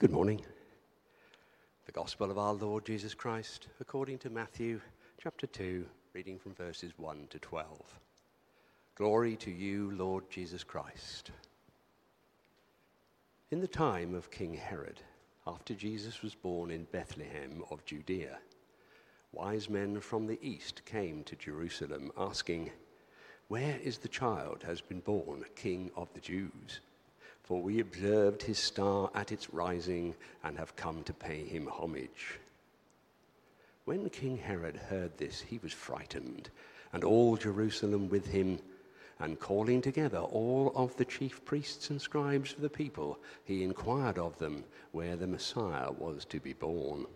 Good morning. The Gospel of our Lord Jesus Christ, according to Matthew chapter 2, reading from verses 1 to 12. Glory to you, Lord Jesus Christ. In the time of King Herod, after Jesus was born in Bethlehem of Judea, wise men from the east came to Jerusalem asking, Where is the child has been born, King of the Jews? For we observed his star at its rising and have come to pay him homage. When King Herod heard this, he was frightened, and all Jerusalem with him. And calling together all of the chief priests and scribes of the people, he inquired of them where the Messiah was to be born.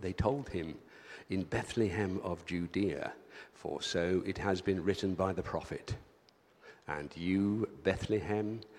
They told him, In Bethlehem of Judea, for so it has been written by the prophet. And you, Bethlehem,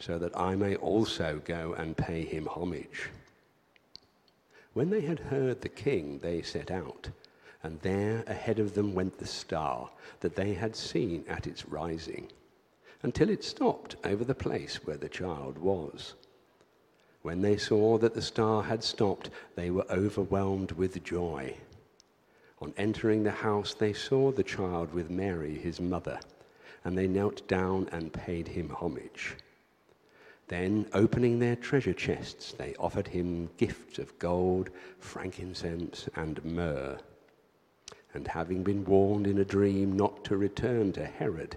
so that I may also go and pay him homage. When they had heard the king, they set out, and there ahead of them went the star that they had seen at its rising, until it stopped over the place where the child was. When they saw that the star had stopped, they were overwhelmed with joy. On entering the house, they saw the child with Mary, his mother, and they knelt down and paid him homage. Then, opening their treasure chests, they offered him gifts of gold, frankincense, and myrrh. And having been warned in a dream not to return to Herod,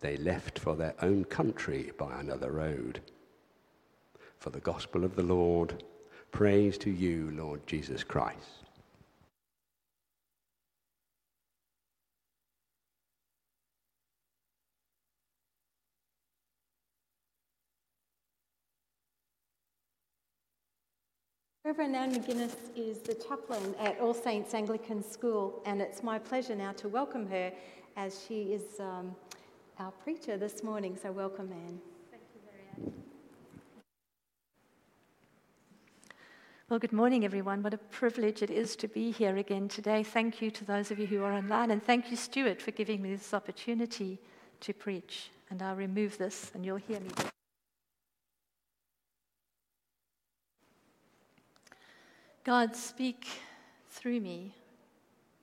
they left for their own country by another road. For the gospel of the Lord, praise to you, Lord Jesus Christ. Reverend Anne McGuinness is the chaplain at All Saints Anglican School, and it's my pleasure now to welcome her as she is um, our preacher this morning. So, welcome, Anne. Thank you, Marianne. Well, good morning, everyone. What a privilege it is to be here again today. Thank you to those of you who are online, and thank you, Stuart, for giving me this opportunity to preach. And I'll remove this, and you'll hear me. God, speak through me.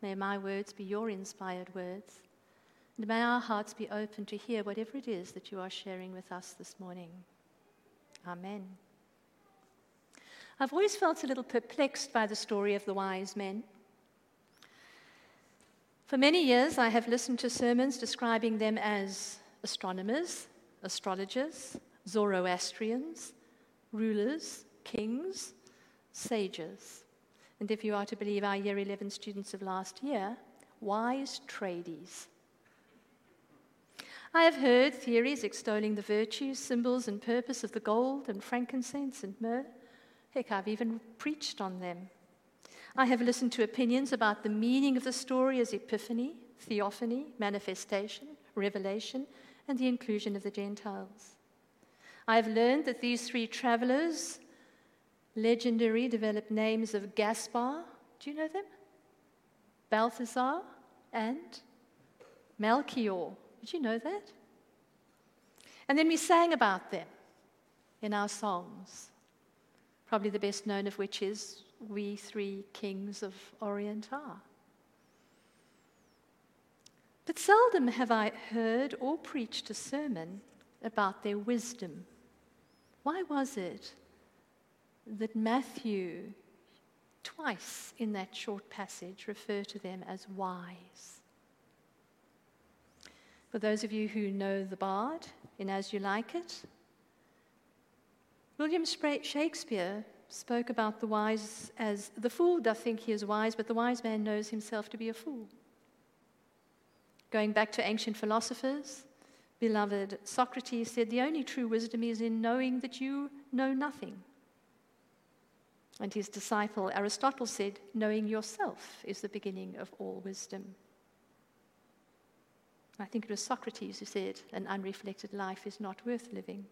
May my words be your inspired words. And may our hearts be open to hear whatever it is that you are sharing with us this morning. Amen. I've always felt a little perplexed by the story of the wise men. For many years, I have listened to sermons describing them as astronomers, astrologers, Zoroastrians, rulers, kings, sages. And if you are to believe our Year 11 students of last year, wise tradies. I have heard theories extolling the virtues, symbols, and purpose of the gold and frankincense and myrrh. Heck, I've even preached on them. I have listened to opinions about the meaning of the story as epiphany, theophany, manifestation, revelation, and the inclusion of the Gentiles. I have learned that these three travelers legendary developed names of Gaspar, do you know them? Balthasar and Melchior. Did you know that? And then we sang about them in our songs, probably the best known of which is We Three Kings of Orient are. But seldom have I heard or preached a sermon about their wisdom. Why was it that Matthew, twice in that short passage, refer to them as wise. For those of you who know the Bard in As You Like It, William Shakespeare spoke about the wise as the fool doth think he is wise, but the wise man knows himself to be a fool. Going back to ancient philosophers, beloved Socrates said, The only true wisdom is in knowing that you know nothing. And his disciple Aristotle said, Knowing yourself is the beginning of all wisdom. I think it was Socrates who said, An unreflected life is not worth living.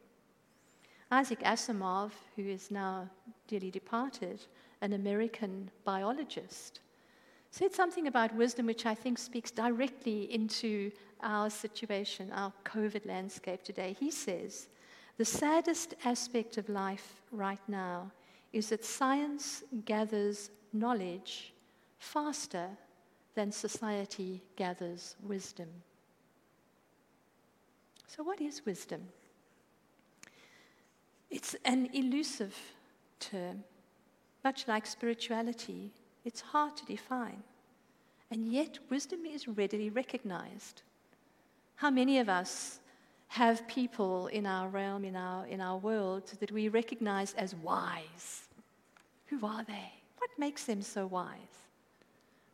Isaac Asimov, who is now dearly departed, an American biologist, said something about wisdom which I think speaks directly into our situation, our COVID landscape today. He says, The saddest aspect of life right now is that science gathers knowledge faster than society gathers wisdom. So, what is wisdom? It's an elusive term, much like spirituality. It's hard to define. And yet, wisdom is readily recognized. How many of us have people in our realm, in our, in our world, that we recognize as wise? Who are they? What makes them so wise?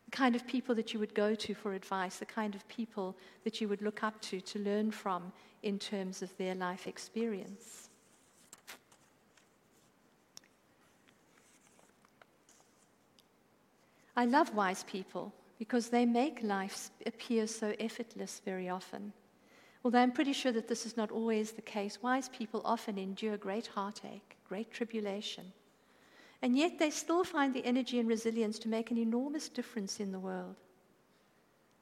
The kind of people that you would go to for advice, the kind of people that you would look up to to learn from in terms of their life experience. I love wise people because they make life appear so effortless very often. Although I'm pretty sure that this is not always the case, wise people often endure great heartache, great tribulation. And yet they still find the energy and resilience to make an enormous difference in the world.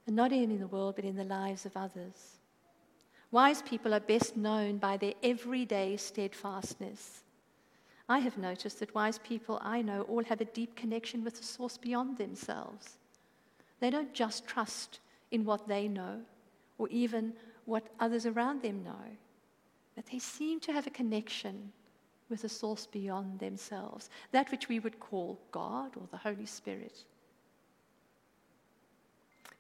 And not only in the world, but in the lives of others. Wise people are best known by their everyday steadfastness. I have noticed that wise people I know all have a deep connection with the source beyond themselves. They don't just trust in what they know or even what others around them know, but they seem to have a connection with a source beyond themselves, that which we would call God or the Holy Spirit.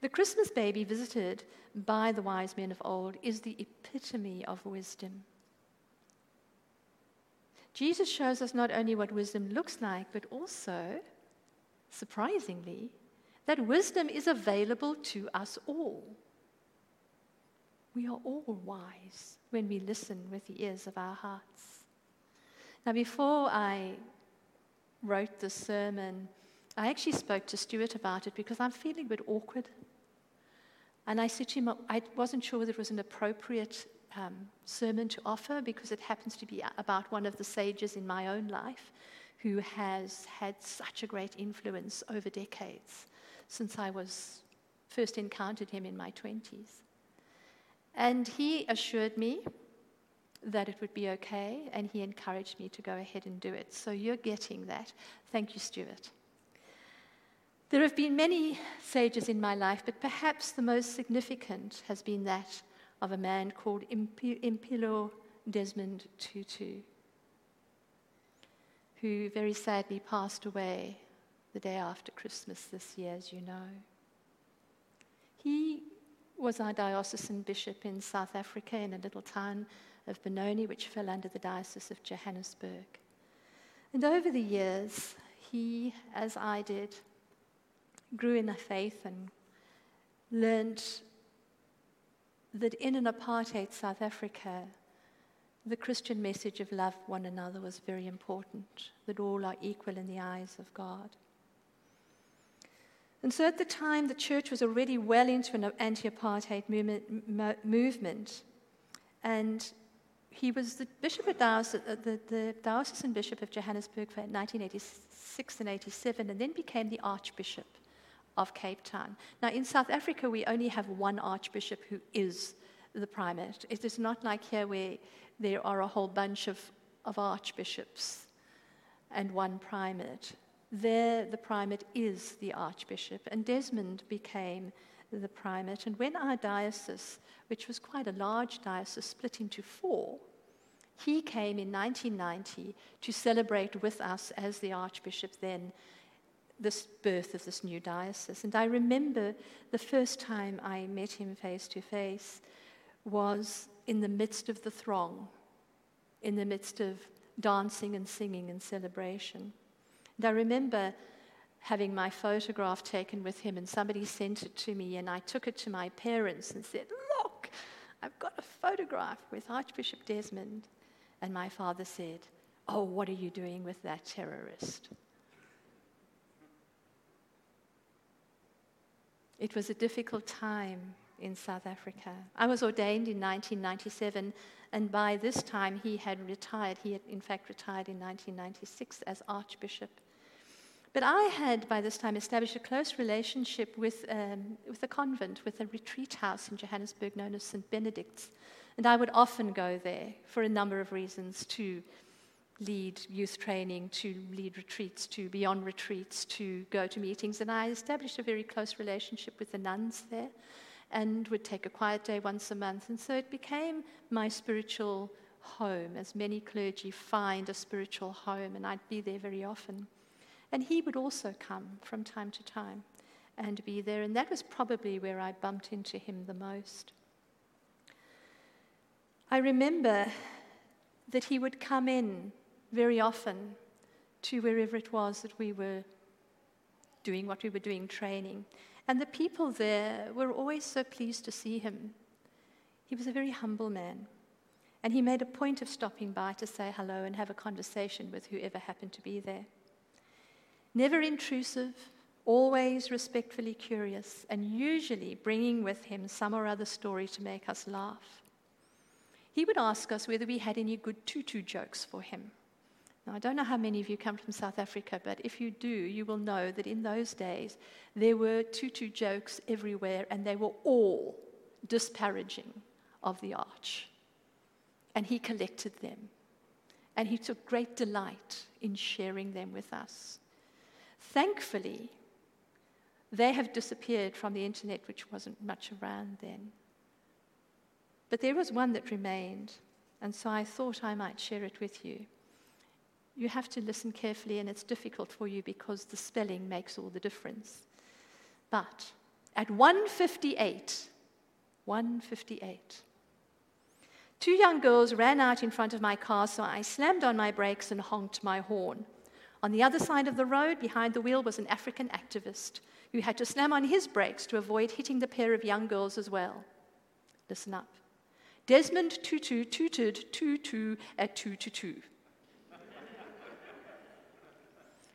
The Christmas baby visited by the wise men of old is the epitome of wisdom. Jesus shows us not only what wisdom looks like, but also, surprisingly, that wisdom is available to us all. We are all wise when we listen with the ears of our hearts. Now, before I wrote the sermon, I actually spoke to Stuart about it because I'm feeling a bit awkward. And I said to him, I wasn't sure whether it was an appropriate um, sermon to offer because it happens to be about one of the sages in my own life who has had such a great influence over decades since I was first encountered him in my 20s. And he assured me that it would be okay, and he encouraged me to go ahead and do it. So you're getting that. Thank you, Stuart. There have been many sages in my life, but perhaps the most significant has been that of a man called Mpilo Desmond Tutu, who very sadly passed away the day after Christmas this year, as you know. He was our diocesan bishop in South Africa in a little town of Benoni, which fell under the Diocese of Johannesburg. And over the years, he, as I did, grew in the faith and learned that in an apartheid South Africa, the Christian message of love one another was very important, that all are equal in the eyes of God. And so at the time, the church was already well into an anti apartheid movement, and he was the bishop of Diocese, uh, the, the diocesan bishop of Johannesburg for 1986 and 87, and then became the archbishop of Cape Town. Now, in South Africa, we only have one archbishop who is the primate. It is not like here where there are a whole bunch of, of archbishops and one primate. There, the primate is the archbishop, and Desmond became the primate. And when our diocese, which was quite a large diocese, split into four, he came in 1990 to celebrate with us as the archbishop then this birth of this new diocese. And I remember the first time I met him face to face was in the midst of the throng, in the midst of dancing and singing and celebration. And I remember having my photograph taken with him, and somebody sent it to me, and I took it to my parents and said, Look, I've got a photograph with Archbishop Desmond. And my father said, Oh, what are you doing with that terrorist? It was a difficult time in South Africa. I was ordained in 1997 and by this time he had retired. He had, in fact, retired in 1996 as Archbishop. But I had, by this time, established a close relationship with, um, with a convent, with a retreat house in Johannesburg known as St. Benedict's. And I would often go there for a number of reasons to lead youth training, to lead retreats, to be on retreats, to go to meetings. And I established a very close relationship with the nuns there and would take a quiet day once a month. And so it became my spiritual home, as many clergy find a spiritual home, and I'd be there very often. And he would also come from time to time and be there, and that was probably where I bumped into him the most. I remember that he would come in very often to wherever it was that we were doing what we were doing, training. And the people there were always so pleased to see him. He was a very humble man. And he made a point of stopping by to say hello and have a conversation with whoever happened to be there. Never intrusive, always respectfully curious, and usually bringing with him some or other story to make us laugh. He would ask us whether we had any good tutu jokes for him. Now, I don't know how many of you come from South Africa, but if you do, you will know that in those days there were tutu jokes everywhere, and they were all disparaging of the arch. And he collected them, and he took great delight in sharing them with us. Thankfully, they have disappeared from the internet, which wasn't much around then. But there was one that remained, and so I thought I might share it with you you have to listen carefully, and it's difficult for you because the spelling makes all the difference. But at 158, 158, two young girls ran out in front of my car, so I slammed on my brakes and honked my horn. On the other side of the road, behind the wheel, was an African activist who had to slam on his brakes to avoid hitting the pair of young girls as well. Listen up. Desmond Tutu tooted tutu at two to two.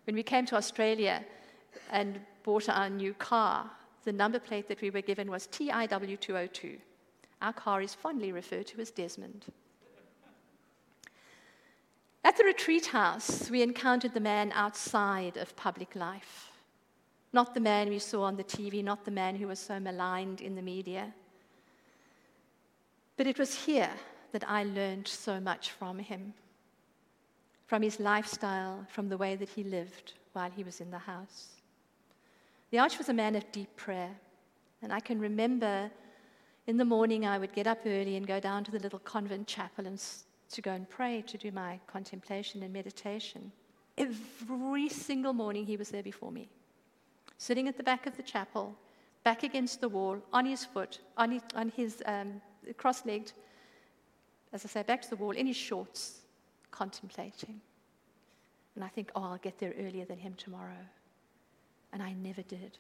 When we came to Australia and bought our new car, the number plate that we were given was TIW202. Our car is fondly referred to as Desmond. At the retreat house, we encountered the man outside of public life. Not the man we saw on the TV, not the man who was so maligned in the media. But it was here that I learned so much from him from his lifestyle, from the way that he lived while he was in the house. The Arch was a man of deep prayer, and I can remember in the morning I would get up early and go down to the little convent chapel and to go and pray, to do my contemplation and meditation. Every single morning he was there before me, sitting at the back of the chapel, back against the wall, on his foot, on his, on his um, cross legged, as I say, back to the wall, in his shorts, contemplating. And I think, oh, I'll get there earlier than him tomorrow. And I never did.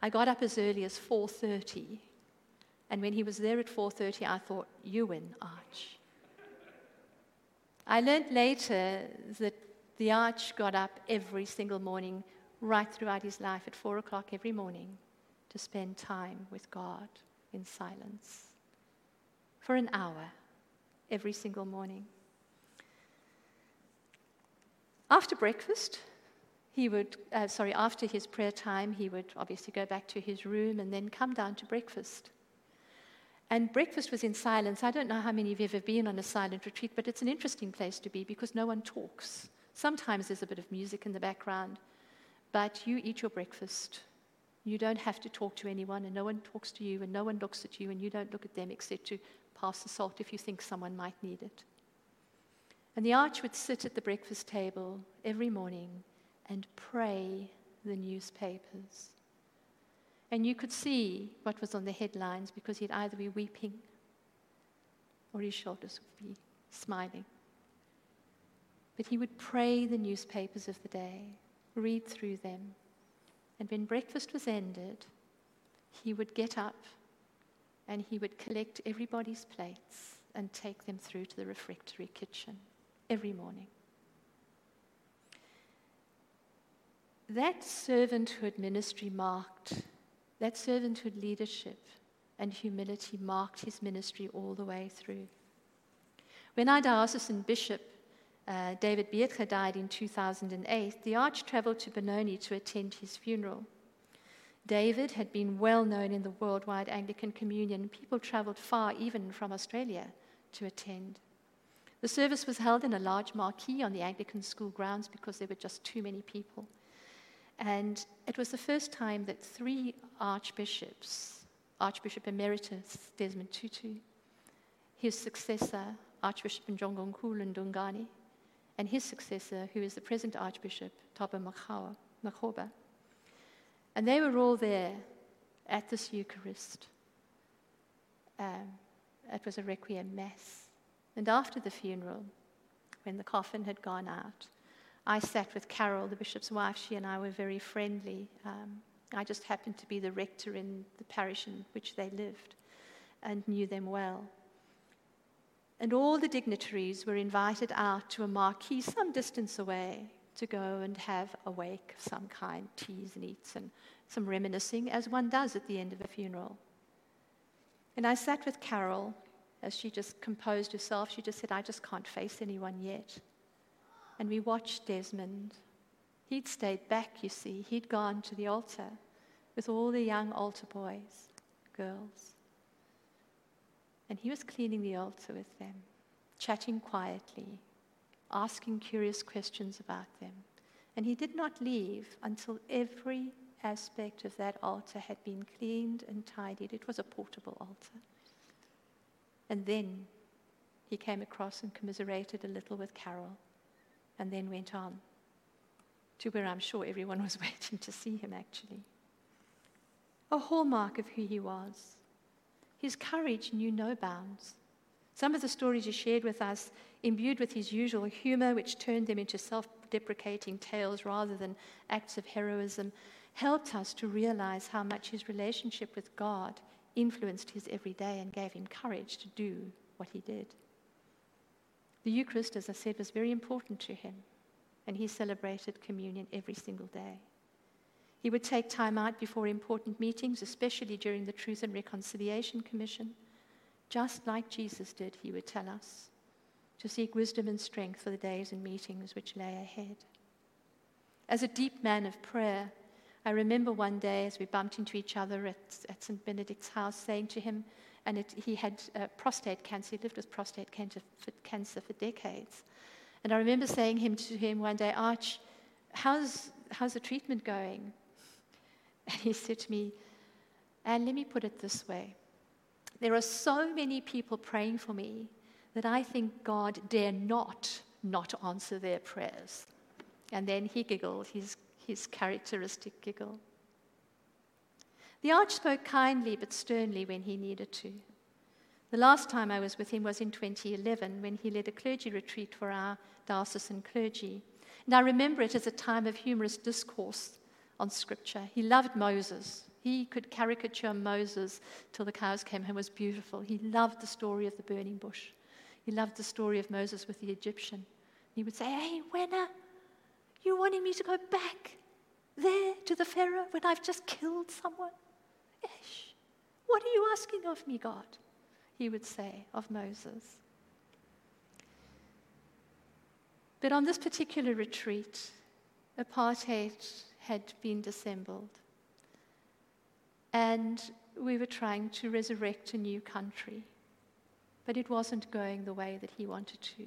I got up as early as 4:30, and when he was there at 4:30, I thought, "You win, Arch." I learned later that the Arch got up every single morning, right throughout his life, at four o'clock every morning, to spend time with God in silence for an hour every single morning. After breakfast, he would, uh, sorry, after his prayer time, he would obviously go back to his room and then come down to breakfast. And breakfast was in silence. I don't know how many of you have ever been on a silent retreat, but it's an interesting place to be because no one talks. Sometimes there's a bit of music in the background, but you eat your breakfast. You don't have to talk to anyone, and no one talks to you, and no one looks at you, and you don't look at them except to pass the salt if you think someone might need it. And the arch would sit at the breakfast table every morning and pray the newspapers. And you could see what was on the headlines because he'd either be weeping or his shoulders would be smiling. But he would pray the newspapers of the day, read through them. And when breakfast was ended, he would get up and he would collect everybody's plates and take them through to the refectory kitchen every morning. That servanthood ministry marked That servanthood leadership and humility marked his ministry all the way through. When our diocesan bishop, uh, David Beetge, died in 2008, the Arch traveled to Benoni to attend his funeral. David had been well known in the worldwide Anglican communion. People traveled far, even from Australia, to attend. The service was held in a large marquee on the Anglican school grounds because there were just too many people. And it was the first time that three archbishops, Archbishop Emeritus Desmond Tutu, his successor, Archbishop Njongonkulu Ndungane, and his successor, who is the present Archbishop, Thabo Makgoba, and they were all there at this Eucharist. Um, it was a requiem mass. And after the funeral, when the coffin had gone out, I sat with Carol, the bishop's wife. She and I were very friendly. Um, I just happened to be the rector in the parish in which they lived and knew them well. And all the dignitaries were invited out to a marquee some distance away to go and have a wake of some kind, teas and eats and some reminiscing, as one does at the end of a funeral. And I sat with Carol as she just composed herself, she just said, I just can't face anyone yet. And we watched Desmond. He'd stayed back, you see. He'd gone to the altar with all the young altar boys, girls. And he was cleaning the altar with them, chatting quietly, asking curious questions about them. And he did not leave until every aspect of that altar had been cleaned and tidied. It was a portable altar. And then he came across and commiserated a little with Carol, and then went on to where I'm sure everyone was waiting to see him actually. A hallmark of who he was. His courage knew no bounds. Some of the stories he shared with us, imbued with his usual humor, which turned them into self deprecating tales rather than acts of heroism, helped us to realize how much his relationship with God influenced his everyday and gave him courage to do what he did. The Eucharist, as I said, was very important to him, and he celebrated communion every single day. He would take time out before important meetings, especially during the Truth and Reconciliation Commission, just like Jesus did, he would tell us, to seek wisdom and strength for the days and meetings which lay ahead. As a deep man of prayer, I remember one day as we bumped into each other at, at St. Benedict's house, saying to him, and it, he had uh, prostate cancer, he lived with prostate cancer for, cancer for decades. And I remember saying him to him one day, Arch, how's, how's the treatment going? And he said to me, and let me put it this way there are so many people praying for me that I think God dare not not answer their prayers. And then he giggled. He's his characteristic giggle. The arch spoke kindly but sternly when he needed to. The last time I was with him was in 2011 when he led a clergy retreat for our diocesan clergy. And I remember it as a time of humorous discourse on scripture. He loved Moses. He could caricature Moses till the cows came home. It was beautiful. He loved the story of the burning bush. He loved the story of Moses with the Egyptian. He would say, Hey, Wenna, you wanting me to go back there to the Pharaoh when I've just killed someone? Ish, what are you asking of me, God? He would say of Moses. But on this particular retreat, apartheid had been dissembled. And we were trying to resurrect a new country. But it wasn't going the way that he wanted to.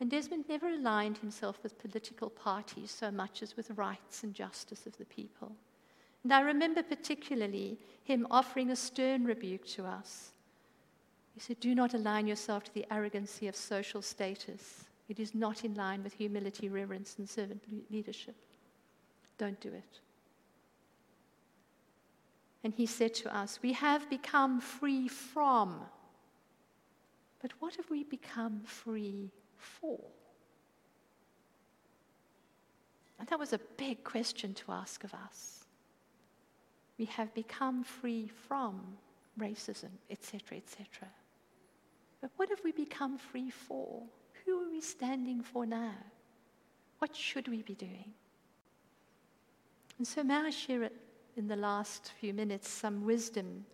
And Desmond never aligned himself with political parties so much as with rights and justice of the people. And I remember particularly him offering a stern rebuke to us. He said, Do not align yourself to the arrogancy of social status. It is not in line with humility, reverence, and servant leadership. Don't do it. And he said to us, We have become free from. But what have we become free for? And that was a big question to ask of us. We have become free from racism, etc., etc. But what have we become free for? Who are we standing for now? What should we be doing? And so, may I share in the last few minutes some wisdom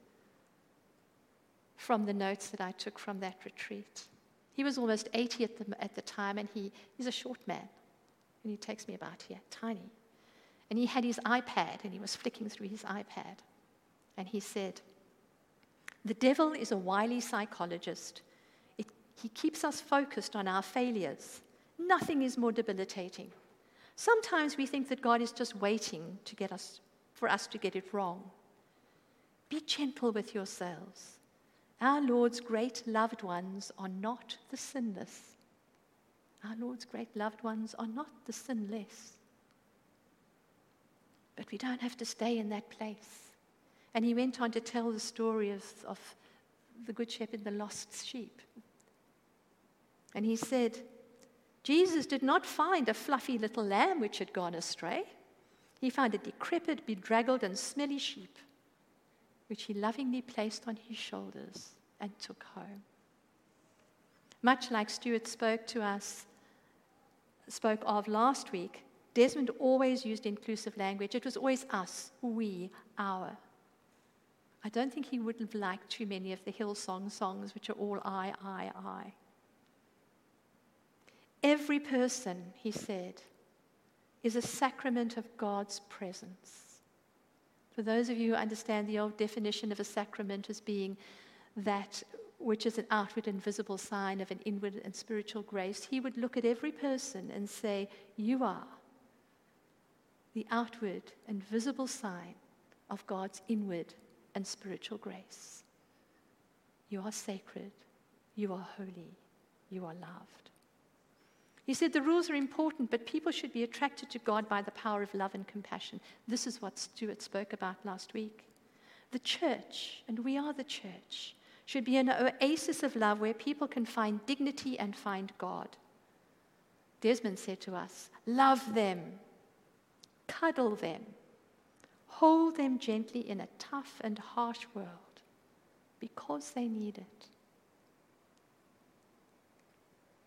from the notes that I took from that retreat. He was almost 80 at the, at the time, and he, he's a short man. And he takes me about here, tiny. And he had his iPad, and he was flicking through his iPad. And he said, The devil is a wily psychologist. It, he keeps us focused on our failures. Nothing is more debilitating. Sometimes we think that God is just waiting to get us, for us to get it wrong. Be gentle with yourselves. Our Lord's great loved ones are not the sinless. Our Lord's great loved ones are not the sinless. But we don't have to stay in that place. And he went on to tell the story of, of the Good Shepherd the lost sheep. And he said, Jesus did not find a fluffy little lamb which had gone astray. He found a decrepit, bedraggled, and smelly sheep which he lovingly placed on his shoulders and took home. Much like Stuart spoke to us, spoke of last week, Desmond always used inclusive language. It was always us, we, our. I don't think he would have liked too many of the Hillsong songs, which are all I, I, I. Every person, he said, is a sacrament of God's presence. For those of you who understand the old definition of a sacrament as being that which is an outward and visible sign of an inward and spiritual grace, he would look at every person and say, You are the outward and visible sign of God's inward and spiritual grace. You are sacred. You are holy. You are loved. He said the rules are important, but people should be attracted to God by the power of love and compassion. This is what Stuart spoke about last week. The church, and we are the church, should be an oasis of love where people can find dignity and find God. Desmond said to us, Love them, cuddle them, hold them gently in a tough and harsh world because they need it.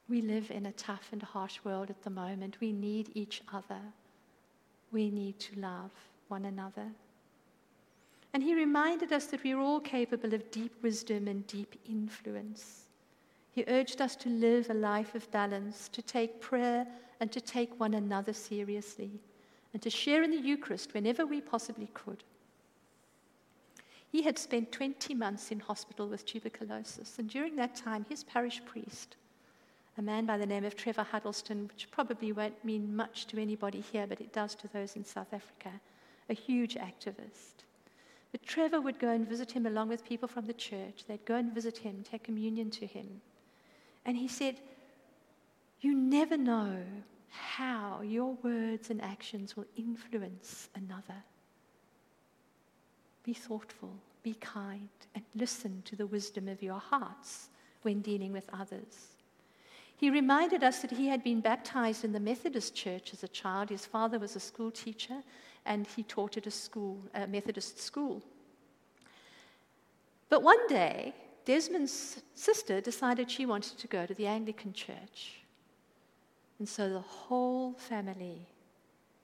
We live in a tough and harsh world at the moment. We need each other. We need to love one another. And he reminded us that we are all capable of deep wisdom and deep influence. He urged us to live a life of balance, to take prayer and to take one another seriously, and to share in the Eucharist whenever we possibly could. He had spent 20 months in hospital with tuberculosis, and during that time, his parish priest a man by the name of Trevor Huddleston, which probably won't mean much to anybody here, but it does to those in South Africa, a huge activist. But Trevor would go and visit him along with people from the church. They'd go and visit him, take communion to him. And he said, You never know how your words and actions will influence another. Be thoughtful, be kind, and listen to the wisdom of your hearts when dealing with others. He reminded us that he had been baptized in the Methodist church as a child. His father was a school teacher, and he taught at a school, a Methodist school. But one day, Desmond's sister decided she wanted to go to the Anglican church. And so the whole family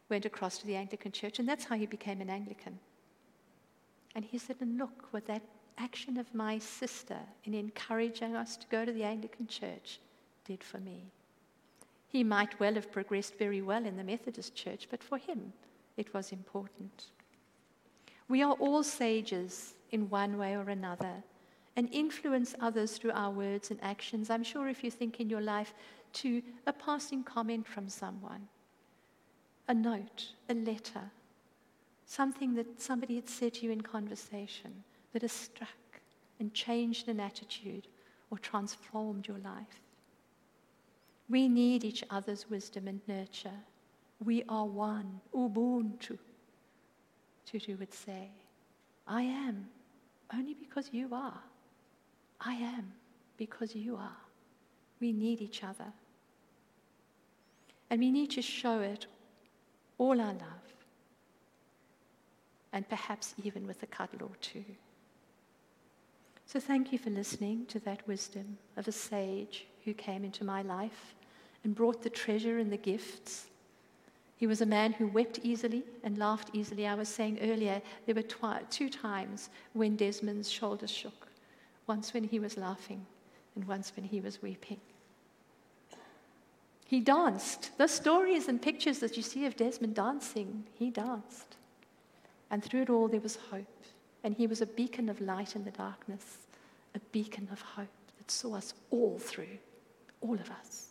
went across to the Anglican church, and that's how he became an Anglican. And he said, And look what that action of my sister in encouraging us to go to the Anglican church did for me. He might well have progressed very well in the Methodist Church, but for him it was important. We are all sages in one way or another and influence others through our words and actions. I'm sure if you think in your life to a passing comment from someone, a note, a letter, something that somebody had said to you in conversation that has struck and changed an attitude or transformed your life. We need each other's wisdom and nurture. We are one. Ubuntu. Tutu would say, I am only because you are. I am because you are. We need each other. And we need to show it all our love. And perhaps even with a cuddle or two. So thank you for listening to that wisdom of a sage who came into my life and brought the treasure and the gifts He was a man who wept easily and laughed easily. I was saying earlier, there were twi- two times when Desmond's shoulders shook once when he was laughing, and once when he was weeping. He danced. The stories and pictures that you see of Desmond dancing, he danced. And through it all, there was hope. And he was a beacon of light in the darkness, a beacon of hope that saw us all through, all of us.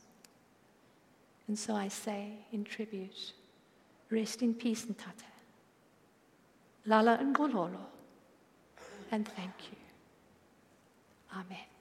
And so I say in tribute, rest in peace, Ntate. Lala and Gololo. And thank you. Amen.